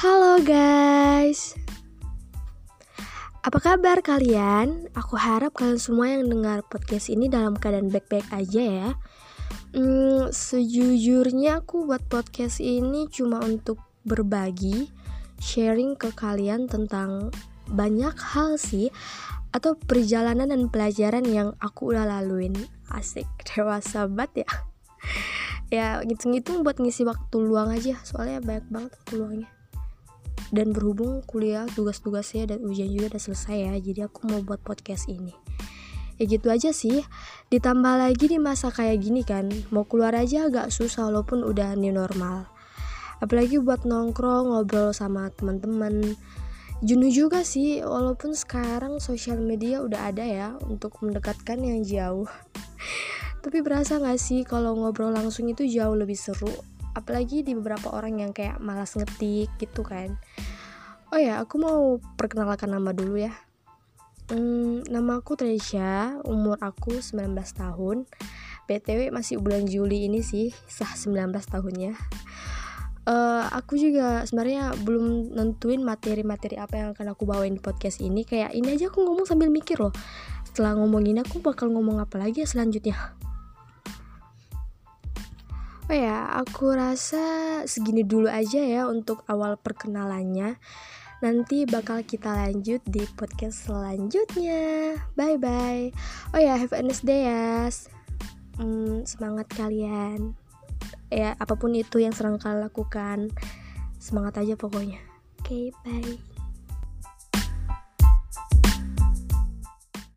Halo guys. Apa kabar kalian? Aku harap kalian semua yang dengar podcast ini dalam keadaan baik-baik aja ya. Hmm, Sejujurnya aku buat podcast ini cuma untuk berbagi Sharing ke kalian tentang banyak hal sih Atau perjalanan dan pelajaran yang aku udah laluin. Asik, dewasa banget ya. Ya ngitung-ngitung buat ngisi waktu luang aja soalnya banyak banget waktu luangnya dan berhubung kuliah tugas-tugasnya dan ujian juga udah selesai ya jadi aku mau buat podcast ini. Ya gitu aja sih. Ditambah lagi di masa kayak gini kan mau keluar aja agak susah walaupun udah new normal. Apalagi buat nongkrong ngobrol sama teman-teman. Jenuh juga sih walaupun sekarang sosial media udah ada ya untuk mendekatkan yang jauh. Tapi berasa gak sih kalau ngobrol langsung itu jauh lebih seru apalagi di beberapa orang yang kayak malas ngetik gitu kan. Oh ya aku mau perkenalkan nama dulu ya. Hmm, nama aku Tresya umur aku 19 tahun. BTW masih bulan Juli ini sih sah 19 tahunnya. Uh, aku juga sebenarnya belum nentuin materi-materi apa yang akan aku bawain di podcast ini. Kayak ini aja aku ngomong sambil mikir loh. Setelah ngomongin aku bakal ngomong apa lagi ya selanjutnya Oh ya, aku rasa segini dulu aja ya untuk awal perkenalannya. Nanti bakal kita lanjut di podcast selanjutnya. Bye bye. Oh ya, have a nice day ya. Hmm, semangat kalian. Ya, apa pun itu yang serang kalian lakukan, semangat aja pokoknya. Oke, okay, bye.